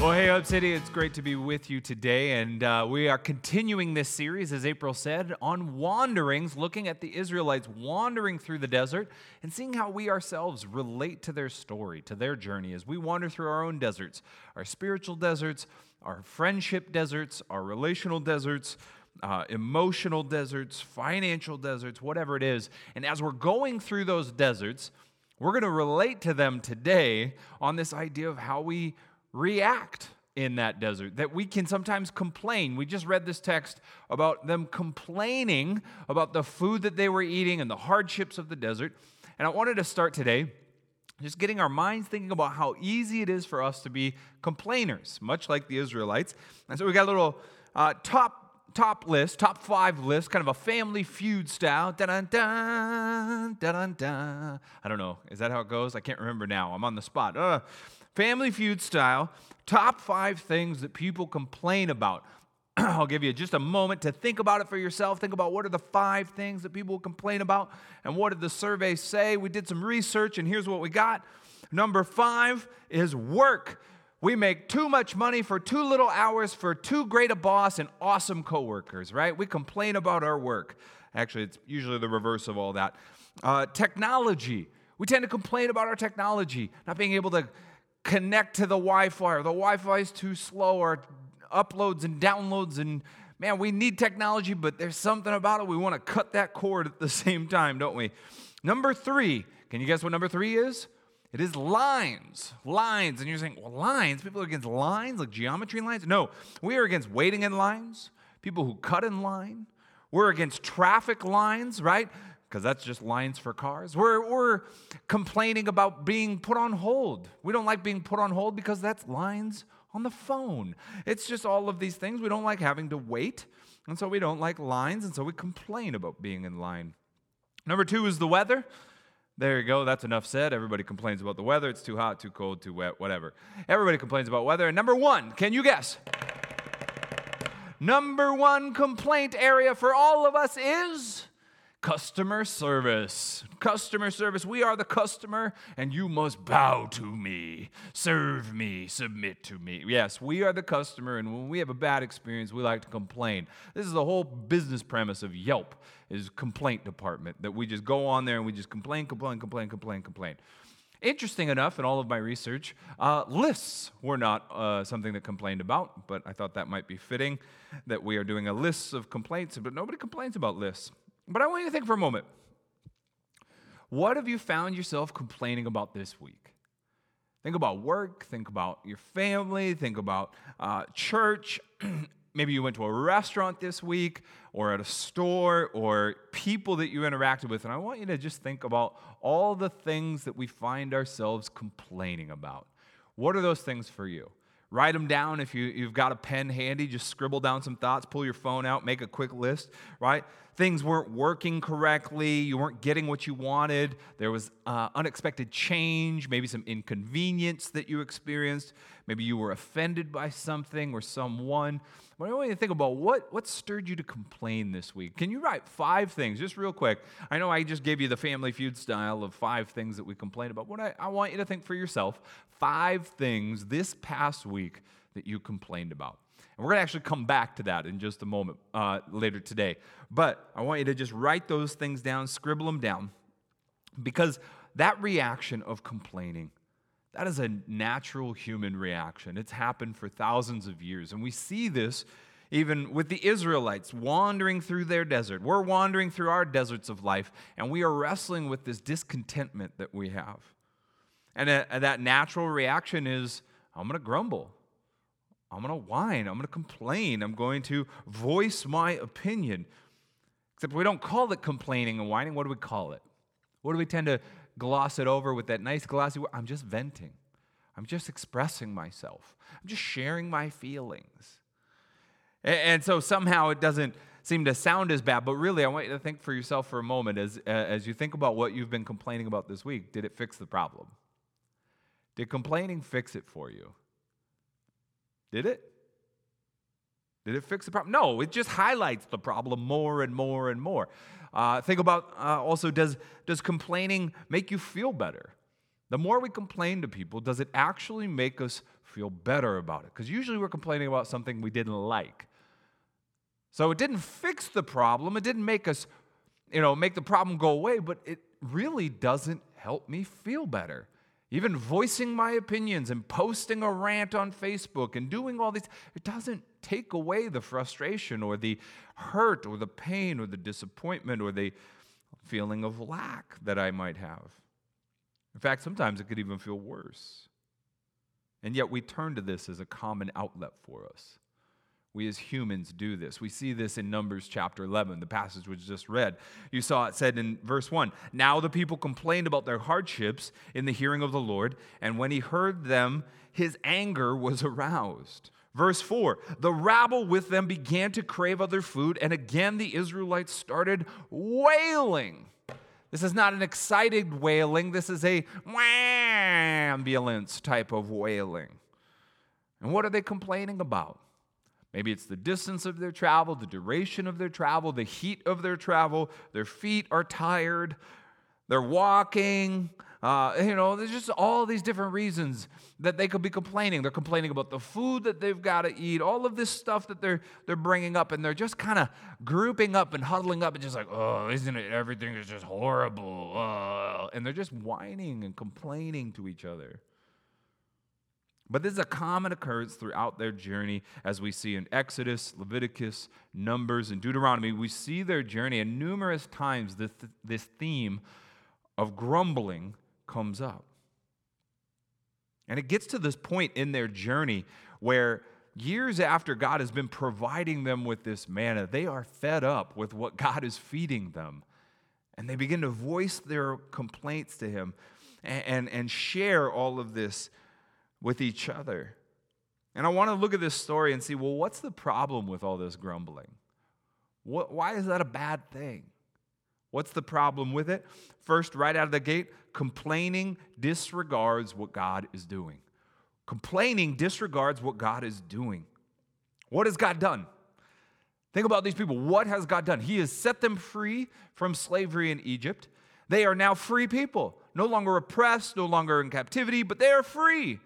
Well, hey, Hub City, it's great to be with you today. And uh, we are continuing this series, as April said, on wanderings, looking at the Israelites wandering through the desert and seeing how we ourselves relate to their story, to their journey as we wander through our own deserts, our spiritual deserts, our friendship deserts, our relational deserts. Uh, emotional deserts, financial deserts, whatever it is. And as we're going through those deserts, we're going to relate to them today on this idea of how we react in that desert, that we can sometimes complain. We just read this text about them complaining about the food that they were eating and the hardships of the desert. And I wanted to start today just getting our minds thinking about how easy it is for us to be complainers, much like the Israelites. And so we got a little uh, top top list, top five list, kind of a family feud style. Da-dun-dun, dun dun. I don't know. Is that how it goes? I can't remember now. I'm on the spot. Uh, family feud style. Top five things that people complain about. I'll give you just a moment to think about it for yourself. Think about what are the five things that people complain about and what did the survey say. We did some research and here's what we got. Number five is work. We make too much money for too little hours for too great a boss and awesome coworkers, right? We complain about our work. Actually, it's usually the reverse of all that. Uh, technology. We tend to complain about our technology, not being able to connect to the Wi Fi, or the Wi Fi is too slow, or uploads and downloads. And man, we need technology, but there's something about it. We want to cut that cord at the same time, don't we? Number three, can you guess what number three is? It is lines. Lines. And you're saying, well, lines? People are against lines, like geometry lines? No, we are against waiting in lines, people who cut in line. We're against traffic lines, right? Because that's just lines for cars. We're, we're complaining about being put on hold. We don't like being put on hold because that's lines on the phone. It's just all of these things. We don't like having to wait. And so we don't like lines. And so we complain about being in line. Number two is the weather. There you go. That's enough said. Everybody complains about the weather. It's too hot, too cold, too wet, whatever. Everybody complains about weather. And number one, can you guess? Number one complaint area for all of us is customer service. Customer service. We are the customer, and you must bow to me, serve me, submit to me. Yes, we are the customer, and when we have a bad experience, we like to complain. This is the whole business premise of Yelp is complaint department that we just go on there and we just complain, complain, complain, complain, complain. Interesting enough, in all of my research, uh, lists were not uh, something that complained about, but I thought that might be fitting that we are doing a list of complaints, but nobody complains about lists. But I want you to think for a moment. What have you found yourself complaining about this week? Think about work, think about your family, think about uh, church. Maybe you went to a restaurant this week or at a store or people that you interacted with. And I want you to just think about all the things that we find ourselves complaining about. What are those things for you? Write them down if you, you've got a pen handy. Just scribble down some thoughts, pull your phone out, make a quick list, right? Things weren't working correctly. You weren't getting what you wanted. There was uh, unexpected change, maybe some inconvenience that you experienced. Maybe you were offended by something or someone. But I want you to think about what, what stirred you to complain this week. Can you write five things, just real quick? I know I just gave you the family feud style of five things that we complain about. What I, I want you to think for yourself five things this past week that you complained about. And we're going to actually come back to that in just a moment uh, later today. But I want you to just write those things down, scribble them down, because that reaction of complaining, that is a natural human reaction. It's happened for thousands of years. And we see this even with the Israelites wandering through their desert. We're wandering through our deserts of life, and we are wrestling with this discontentment that we have. And that natural reaction is I'm going to grumble. I'm going to whine. I'm going to complain. I'm going to voice my opinion. Except we don't call it complaining and whining. What do we call it? What do we tend to gloss it over with that nice glossy word? I'm just venting. I'm just expressing myself. I'm just sharing my feelings. And, so somehow it doesn't seem to sound as bad, but really, I want you to think for yourself for a moment as, as you think about what you've been complaining about this week. Did it fix the problem? Did complaining fix it for you? Did it? Did it fix the problem? No, it just highlights the problem more and more and more. Uh, think about uh, also does, does complaining make you feel better? the more we complain to people, does it actually make us feel better about it? Because usually we're complaining about something we didn't like. So it didn't fix the problem, it didn't make us, you know, make the problem go away, but it really doesn't help me feel better. Even voicing my opinions and posting a rant on Facebook and doing all these, it doesn't take away the frustration or the hurt or the pain or the disappointment or the feeling of lack that I might have. In fact, sometimes it could even feel worse. And yet we turn to this as a common outlet for us. We as humans do this. We see this in Numbers chapter 11, the passage was just read. You saw it said in verse 1 Now the people complained about their hardships in the hearing of the Lord, and when he heard them, his anger was aroused. Verse 4 The rabble with them began to crave other food, and again the Israelites started wailing. This is not an excited wailing, this is a ambulance type of wailing. And what are they complaining about? Maybe it's the distance of their travel, the duration of their travel, the heat of their travel. Their feet are tired. They're walking. Uh, you know, there's just all these different reasons that they could be complaining. They're complaining about the food that they've got to eat, all of this stuff that they're they're bringing up, and they're just kind of grouping up and huddling up and just like, oh, isn't it? Everything is just horrible, uh, and they're just whining and complaining to each other. But this is a common occurrence throughout their journey, as we see in Exodus, Leviticus, Numbers, and Deuteronomy. We see their journey, and numerous times this, this theme of grumbling comes up. And it gets to this point in their journey where years after God has been providing them with this manna, they are fed up with what God is feeding them. And they begin to voice their complaints to Him and, and, and share all of this with each other. And I want to look at this story and see well, what's the problem with all this grumbling? What, why is that a bad thing? What's the problem with it? First, right out of the gate, complaining disregards what God is doing. Complaining disregards what God is doing. What has God done? Think about these people. What has God done? He has set them free from slavery in Egypt. They are now free people, no longer oppressed, no longer in captivity, but they are free.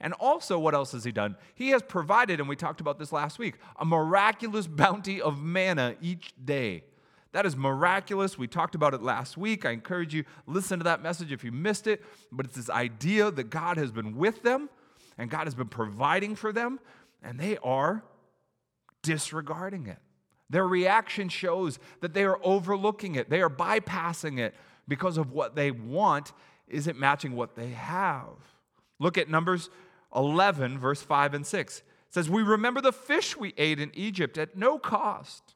And also, what else has he done? He has provided, and we talked about this last week, a miraculous bounty of manna each day. That is miraculous. We talked about it last week. I encourage you listen to that message if you missed it. But it's this idea that God has been with them and God has been providing for them, and they are disregarding it. Their reaction shows that they are overlooking it. They are bypassing it because of what they want isn't matching what they have. Look at Numbers 11, verse 5 and 6. It says, We remember the fish we ate in Egypt at no cost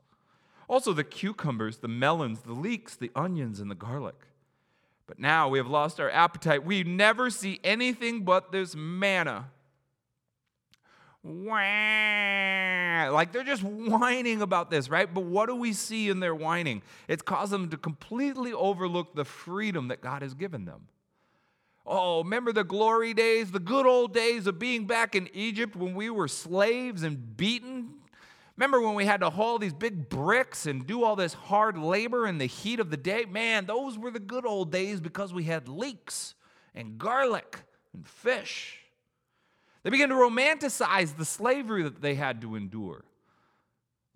also, the cucumbers, the melons, the leeks, the onions, and the garlic. But now we have lost our appetite. We never see anything but this manna. Wah! Like they're just whining about this, right? But what do we see in their whining? It's caused them to completely overlook the freedom that God has given them. Oh, remember the glory days, the good old days of being back in Egypt when we were slaves and beaten Remember when we had to haul these big bricks and do all this hard labor in the heat of the day? Man, those were the good old days because we had leeks and garlic and fish. They began to romanticize the slavery that they had to endure.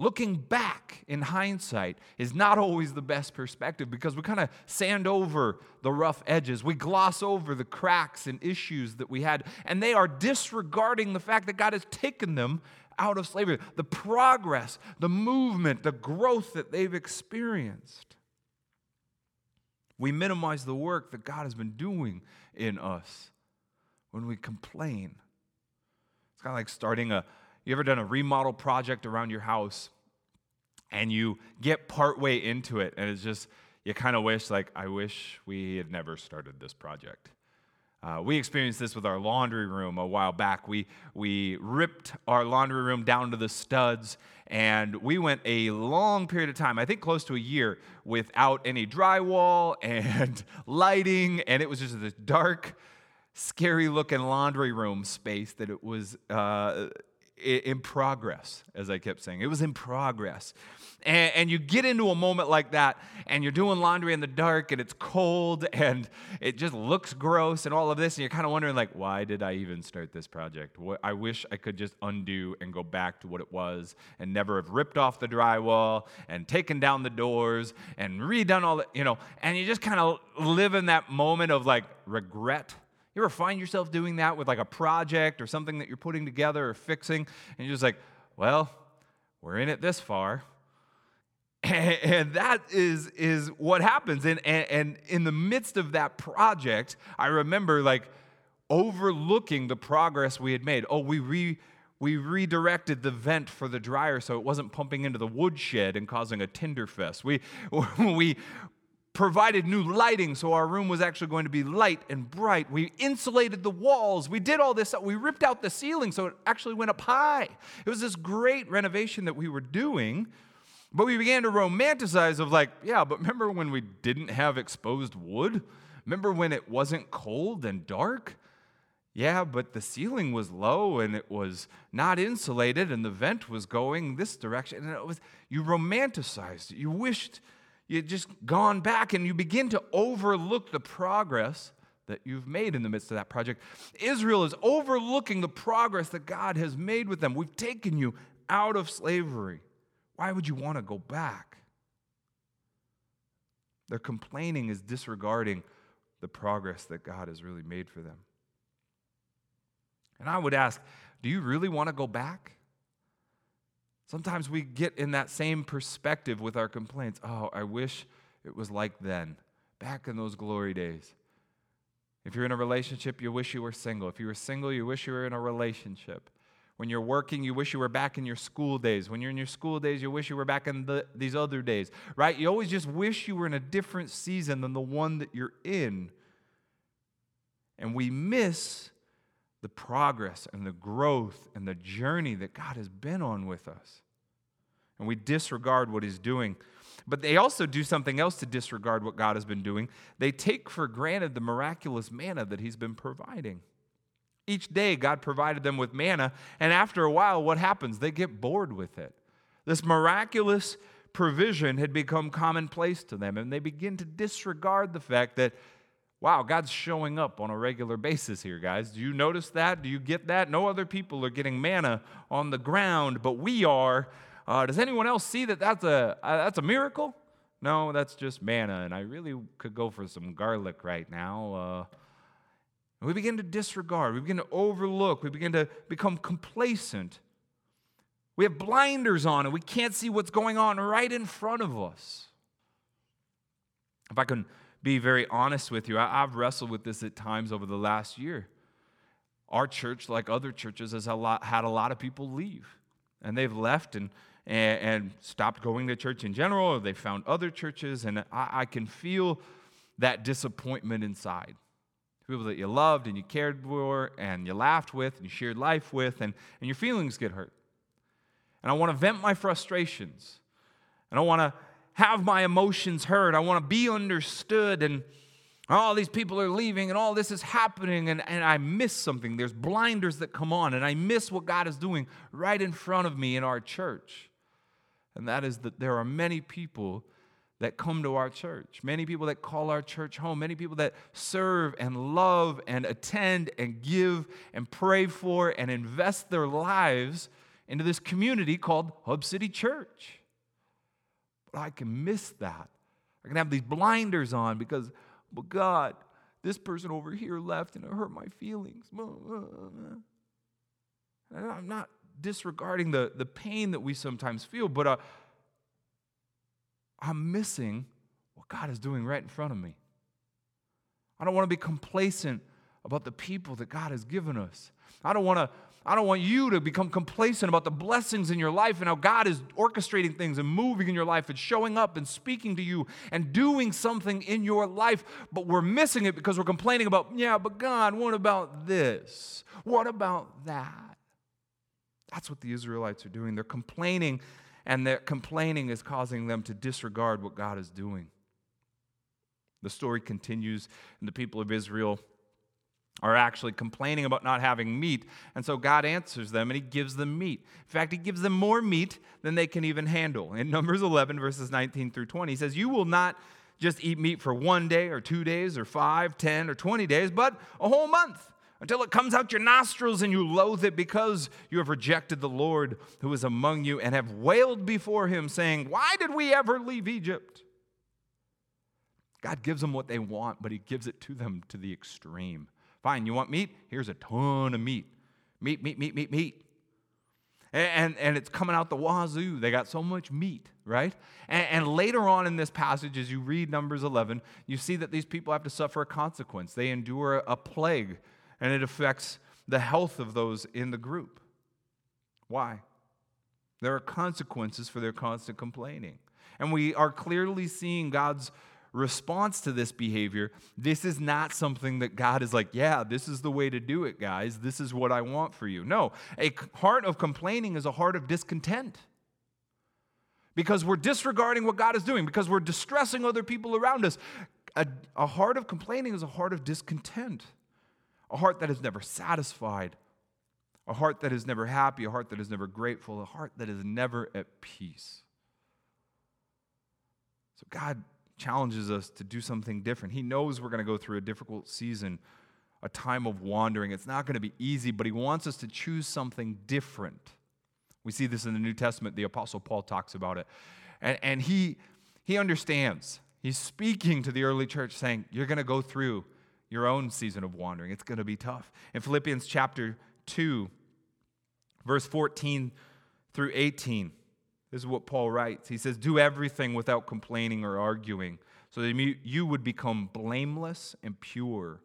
Looking back in hindsight is not always the best perspective because we kind of sand over the rough edges. We gloss over the cracks and issues that we had, and they are disregarding the fact that God has taken them out of slavery, the progress, the movement, the growth that they've experienced. We minimize the work that God has been doing in us when we complain. It's kind of like starting a, you ever done a remodel project around your house and you get partway into it and it's just, you kind of wish, like, I wish we had never started this project. Uh, we experienced this with our laundry room a while back. We, we ripped our laundry room down to the studs, and we went a long period of time, I think close to a year, without any drywall and lighting, and it was just this dark, scary looking laundry room space that it was. Uh, in progress, as I kept saying. It was in progress. And, and, you get into a moment like that, and you're doing laundry in the dark, and it's cold, and it just looks gross, and all of this, and you're kind of wondering, like, why did I even start this project? I wish I could just undo and go back to what it was, and never have ripped off the drywall, and taken down the doors, and redone all that, you know, and you just kind of live in that moment of like regret you ever find yourself doing that with like a project or something that you're putting together or fixing, and you're just like, well, we're in it this far. And that is, is what happens. And, and, and in the midst of that project, I remember like overlooking the progress we had made. Oh, we re, we redirected the vent for the dryer so it wasn't pumping into the woodshed and causing a tinder fest. We, we provided new lighting so our room was actually going to be light and bright. We insulated the walls. We did all this. We ripped out the ceiling so it actually went up high. It was this great renovation that we were doing. But we began to romanticize of like, yeah, but remember when we didn't have exposed wood? Remember when it wasn't cold and dark? Yeah, but the ceiling was low and it was not insulated and the vent was going this direction. And it was you romanticized it. You wished you've just gone back and you begin to overlook the progress that you've made in the midst of that project. Israel is overlooking the progress that God has made with them. We've taken you out of slavery. Why would you want to go back? Their complaining is disregarding the progress that God has really made for them. And I would ask, do you really want to go back? Sometimes we get in that same perspective with our complaints. Oh, I wish it was like then, back in those glory days. If you're in a relationship, you wish you were single. If you were single, you wish you were in a relationship. When you're working, you wish you were back in your school days. When you're in your school days, you wish you were back in the, these other days, right? You always just wish you were in a different season than the one that you're in. And we miss the progress and the growth and the journey that God has been on with us. And we disregard what He's doing. But they also do something else to disregard what God has been doing. They take for granted the miraculous manna that He's been providing. Each day, God provided them with manna, and after a while, what happens? They get bored with it. This miraculous provision had become commonplace to them, and they begin to disregard the fact that Wow, God's showing up on a regular basis here, guys. Do you notice that? Do you get that? No other people are getting manna on the ground, but we are. Uh, does anyone else see that that's a, uh, that's a miracle? No, that's just manna, and I really could go for some garlic right now. Uh, we begin to disregard, we begin to overlook, we begin to become complacent. We have blinders on and we can't see what's going on right in front of us. If I can be very honest with you, I, have wrestled with this at times over the last year. Our church, like other churches, has a lot, had a lot of people leave. And they've left and, and, and stopped going to church in general, or they found other churches. And I, I can feel that disappointment inside. People that you loved and you cared for and you laughed with and you shared life with, and, and your feelings get hurt. And I want to vent my frustrations. And I want to have my emotions heard. I want to be understood. And all these people are leaving and all this is happening. And, and I miss something. There's blinders that come on. And I miss what God is doing right in front of me in our church. And that is that there are many people that come to our church, many people that call our church home, many people that serve and love and attend and give and pray for and invest their lives into this community called Hub City Church. I can miss that. I can have these blinders on because, but God, this person over here left and it hurt my feelings. And I'm not disregarding the, the pain that we sometimes feel, but uh, I'm missing what God is doing right in front of me. I don't want to be complacent about the people that God has given us. I don't want to I don't want you to become complacent about the blessings in your life and how God is orchestrating things and moving in your life and showing up and speaking to you and doing something in your life, but we're missing it because we're complaining about, yeah, but God, what about this? What about that? That's what the Israelites are doing. They're complaining, and their complaining is causing them to disregard what God is doing. The story continues, and the people of Israel are actually complaining about not having meat. And so God answers them and he gives them meat. In fact, he gives them more meat than they can even handle. In Numbers 11, verses 19 through 20, he says, You will not just eat meat for one day or two days or five, ten, or 20 days, but a whole month until it comes out your nostrils and you loathe it because you have rejected the Lord who is among you and have wailed before him, saying, Why did we ever leave Egypt? God gives them what they want, but he gives it to them to the extreme. Fine, you want meat? Here's a ton of meat. Meat, meat, meat, meat, meat. And, and, it's coming out the wazoo. They got so much meat, right? And, and later on in this passage, as you read Numbers 11, you see that these people have to suffer a consequence. They endure a plague, and it affects the health of those in the group. Why? There are consequences for their constant complaining. And we are clearly seeing God's response to this behavior, this is not something that God is like, yeah, this is the way to do it, guys. This is what I want for you. No, a heart of complaining is a heart of discontent. Because we're disregarding what God is doing, because we're distressing other people around us. A, a heart of complaining is a heart of discontent, a heart that is never satisfied, a heart that is never happy, a heart that is never grateful, a heart that is never at peace. So God challenges us to do something different. He knows we're going to go through a difficult season, a time of wandering. It's not going to be easy, but He wants us to choose something different. We see this in the New Testament. The Apostle Paul talks about it. And, and he, he understands. He's speaking to the early church, saying, You're going to go through your own season of wandering. It's going to be tough. In Philippians chapter 2, verse 14 through 18, this is what Paul writes. He says, Do everything without complaining or arguing, so that you would become blameless and pure,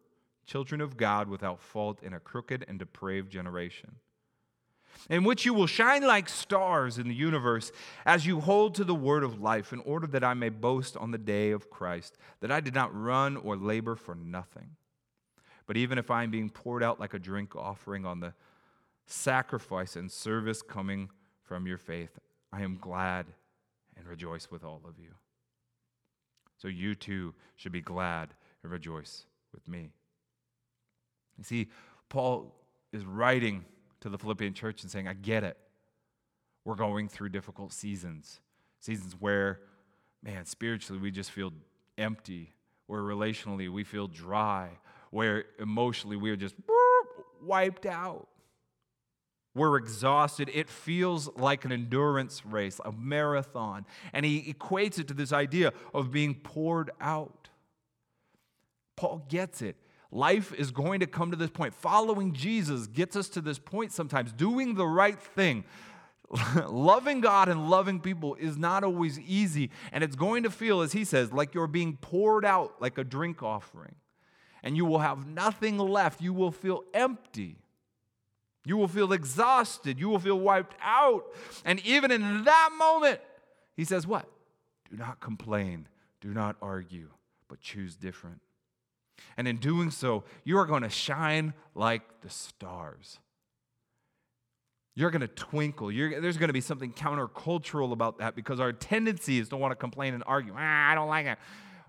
children of God without fault in a crooked and depraved generation, in which you will shine like stars in the universe as you hold to the word of life, in order that I may boast on the day of Christ, that I did not run or labor for nothing. But even if I am being poured out like a drink offering on the sacrifice and service coming from your faith, I am glad and rejoice with all of you. So you too should be glad and rejoice with me. You see, Paul is writing to the Philippian church and saying, I get it. We're going through difficult seasons, seasons where, man, spiritually we just feel empty, where relationally we feel dry, where emotionally we are just wiped out. We're exhausted. It feels like an endurance race, a marathon. And he equates it to this idea of being poured out. Paul gets it. Life is going to come to this point. Following Jesus gets us to this point sometimes. Doing the right thing, loving God and loving people is not always easy. And it's going to feel, as he says, like you're being poured out like a drink offering. And you will have nothing left. You will feel empty. You will feel exhausted. You will feel wiped out. And even in that moment, he says, What? Do not complain. Do not argue, but choose different. And in doing so, you are going to shine like the stars. You're going to twinkle. You're, there's going to be something countercultural about that because our tendency is to want to complain and argue. Ah, I don't like it.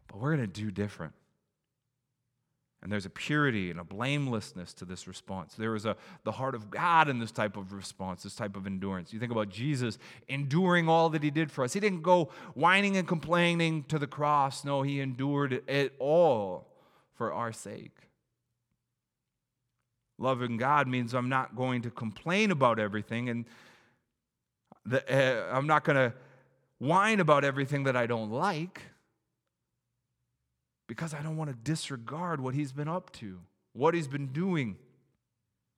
But we're going to do different. And there's a purity and a blamelessness to this response. There is a, the heart of God in this type of response, this type of endurance. You think about Jesus enduring all that he did for us. He didn't go whining and complaining to the cross. No, he endured it all for our sake. Loving God means I'm not going to complain about everything and the, uh, I'm not going to whine about everything that I don't like because I don't want to disregard what he's been up to, what he's been doing.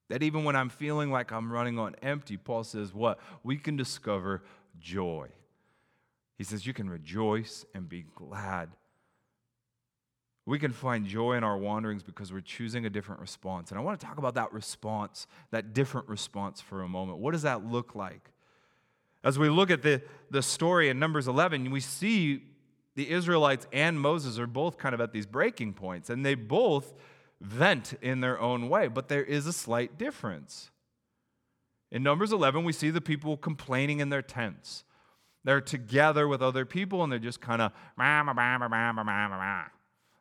That even when I'm feeling like I'm running on empty, Paul says, What? We can discover joy. He says, You can rejoice and be glad. We can find joy in our wanderings because we're choosing a different response. And I want to talk about that response, that different response for a moment. What does that look like? As we look at the, the story in Numbers 11, we see the Israelites and Moses are both kind of at these breaking points, and they both vent in their own way, but there is a slight difference. In Numbers 11, we see the people complaining in their tents. They're together with other people and they're just kind of,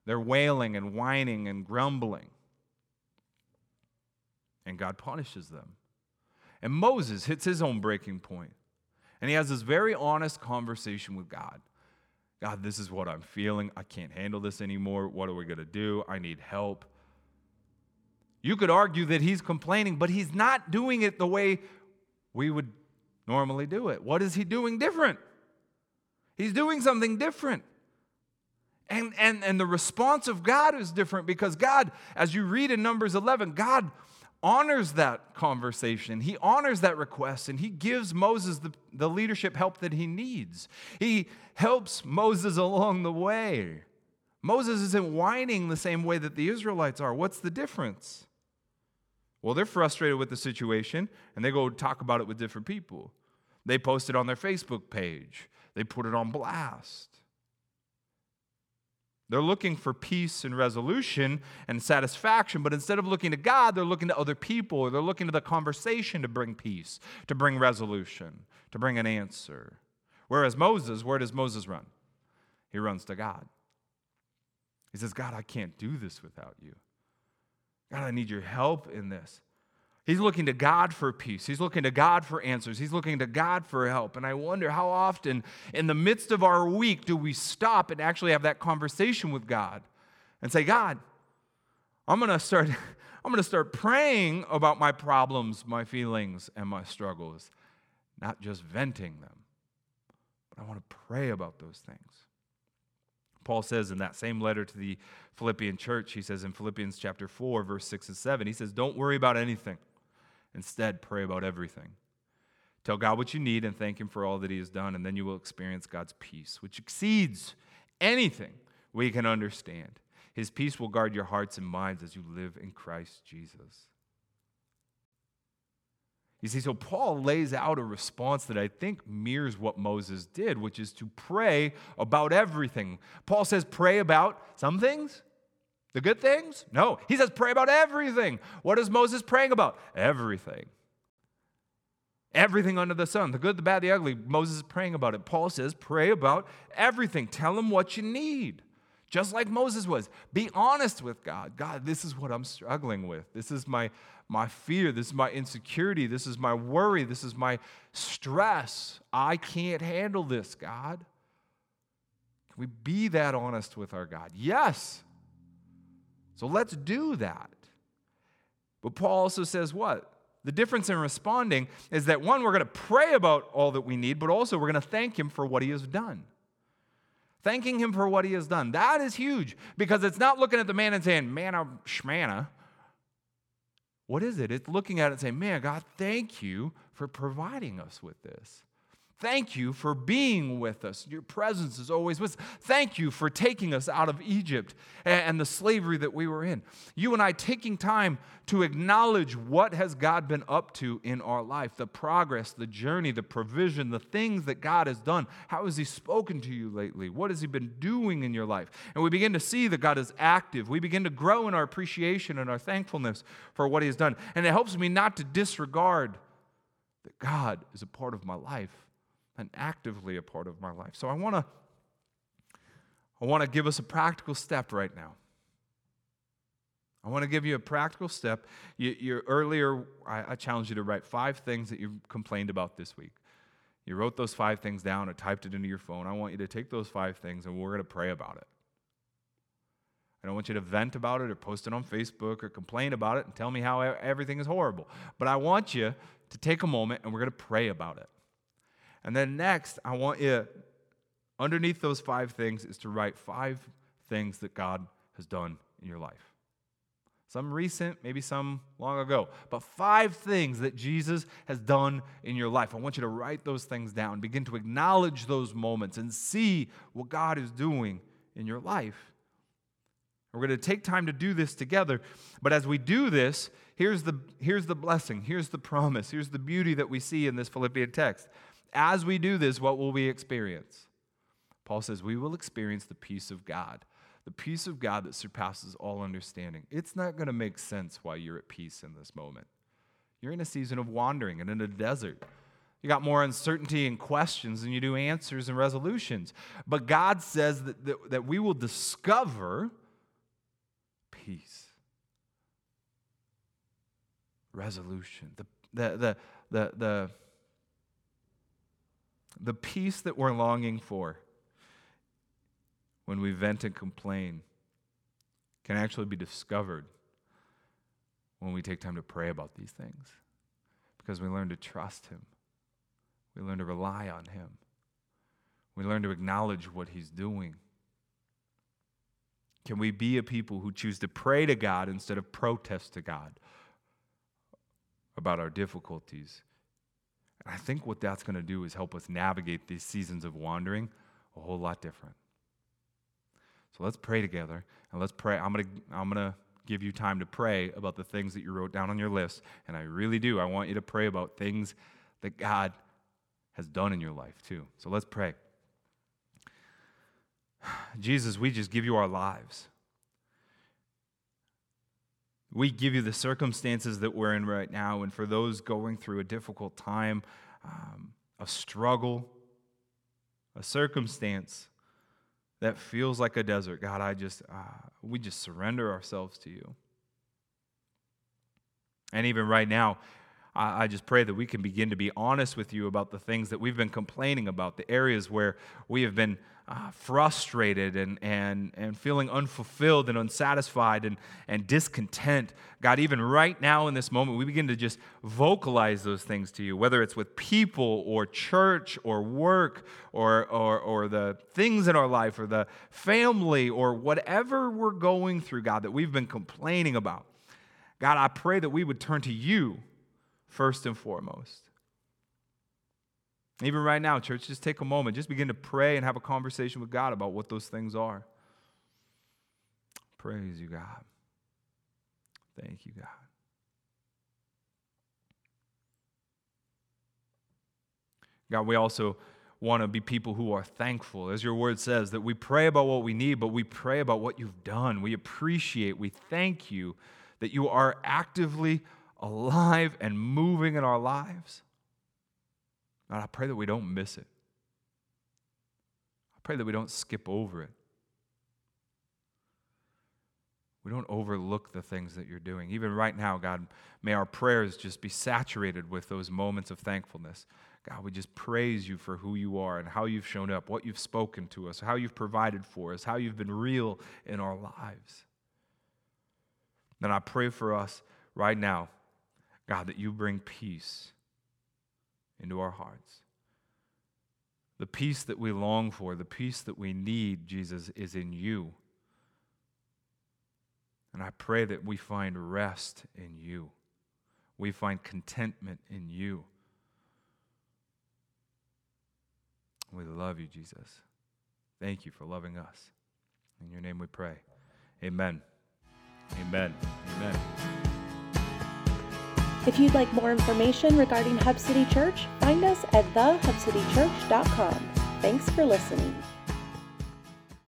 they're wailing and whining and grumbling. and God punishes them. And Moses hits his own breaking point, and he has this very honest conversation with God. God, this is what I'm feeling. I can't handle this anymore. What are we going to do? I need help. You could argue that he's complaining, but he's not doing it the way we would normally do it. What is he doing different? He's doing something different. And, and, and the response of God is different because God, as you read in Numbers 11, God honors that conversation. He honors that request and he gives Moses the, the leadership help that he needs. He helps Moses along the way. Moses isn't whining the same way that the Israelites are. What's the difference? Well, they're frustrated with the situation and they go talk about it with different people. They post it on their Facebook page, they put it on blast. They're looking for peace and resolution and satisfaction, but instead of looking to God, they're looking to other people, or they're looking to the conversation to bring peace, to bring resolution, to bring an answer. Whereas Moses, where does Moses run? He runs to God. He says, God, I can't do this without you. God, I need your help in this. He's looking to God for peace. He's looking to God for answers. He's looking to God for help. And I wonder how often, in the midst of our week, do we stop and actually have that conversation with God and say, God, I'm going to start. I'm going to start praying about my problems, my feelings, and my struggles, not just venting them. But I want to pray about those things. Paul says in that same letter to the Philippian church, he says in Philippians chapter 4, verse 6 and 7, he says, Don't worry about anything. Instead, pray about everything. Tell God what you need and thank Him for all that He has done, and then you will experience God's peace, which exceeds anything we can understand. His peace will guard your hearts and minds as you live in Christ Jesus. You see, so Paul lays out a response that I think mirrors what Moses did, which is to pray about everything. Paul says, pray about some things, the good things? No. He says, pray about everything. What is Moses praying about? Everything. Everything under the sun, the good, the bad, the ugly. Moses is praying about it. Paul says, pray about everything. Tell him what you need. Just like Moses was. Be honest with God. God, this is what I'm struggling with. This is my, my fear. This is my insecurity. This is my worry. This is my stress. I can't handle this, God. Can we be that honest with our God? Yes. So let's do that. But Paul also says what? The difference in responding is that one, we're going to pray about all that we need, but also we're going to thank Him for what He has done. Thanking Him for what He has done. That is huge because it's not looking at the man and saying, man, I'm shmana. What is it? It's looking at it and saying, man, God, thank you for providing us with this. Thank you for being with us. Your presence is always with us. Thank you for taking us out of Egypt and the slavery that we were in. You and I taking time to acknowledge what has God been up to in our life, the progress, the journey, the provision, the things that God has done. How has he spoken to you lately? What has he been doing in your life? And we begin to see that God is active. We begin to grow in our appreciation and our thankfulness for what he has done. And it helps me not to disregard that God is a part of my life and actively a part of my life. So I want to I want to give us a practical step right now. I want to give you a practical step. You, you earlier, I, I challenged you to write five things that you complained about this week. You wrote those five things down or typed it into your phone. I want you to take those five things and we're going to pray about it. I don't want you to vent about it or post it on Facebook or complain about it and tell me how everything is horrible. But I want you to take a moment and we're going to pray about it. And then next, I want you, underneath those five things, is to write five things that God has done in your life. Some recent, maybe some long ago, but five things that Jesus has done in your life. I want you to write those things down, begin to acknowledge those moments, and see what God is doing in your life. We're going to take time to do this together, but as we do this, here's the, here's the blessing, here's the promise, here's the beauty that we see in this Philippian text as we do this, what will we experience? Paul says, We will experience the peace of God, the peace of God that surpasses all understanding. It's not going to make sense why you're at peace in this moment. You're in a season of wandering and in a desert. You got more uncertainty and questions than you do answers and resolutions. But God says that, that, that we will discover peace. resolution, the, the, the, the, the, the peace that we're longing for when we vent and complain can actually be discovered when we take time to pray about these things because we learn to trust Him, we learn to rely on Him, we learn to acknowledge what He's doing. Can we be a people who choose to pray to God instead of protest to God about our difficulties? And I think what that's going to do is help us navigate these seasons of wandering a whole lot different. So let's pray together and let's pray. I'm going to I'm going to give you time to pray about the things that you wrote down on your list, and I really do. I want you to pray about things that God has done in your life too. So let's pray. Jesus, we just give you our lives. We give you the circumstances that we're in right now, and for those going through a difficult time, um, a struggle, a circumstance that feels like a desert, God, I just, uh, we just surrender ourselves to you. And even right now, I, I just pray that we can begin to be honest with you about the things that we've been complaining about, the areas where we have been uh, frustrated and, and, and feeling unfulfilled and unsatisfied and, and discontent. God, even right now in this moment, we begin to just vocalize those things to you, whether it's with people or church or work or, or, or the things in our life or the family or whatever we're going through, God, that we've been complaining about. God, I pray that we would turn to you first and foremost. Even right now, church, just take a moment. Just begin to pray and have a conversation with God about what those things are. Praise you, God. Thank you, God. God, we also want to be people who are thankful. As your word says, that we pray about what we need, but we pray about what you've done. We appreciate, we thank you that you are actively alive and moving in our lives. God, I pray that we don't miss it. I pray that we don't skip over it. We don't overlook the things that you're doing. Even right now, God, may our prayers just be saturated with those moments of thankfulness. God, we just praise you for who you are and how you've shown up, what you've spoken to us, how you've provided for us, how you've been real in our lives. Then I pray for us right now, God, that you bring peace into our hearts. The peace that we long for, the peace that we need, Jesus, is in you. And I pray that we find rest in you. We find contentment in you. We love you, Jesus. Thank you for loving us. In your name we pray. Amen. Amen. Amen. If you'd like more information regarding Hub City Church, find us at thehubcitychurch.com. Thanks for listening.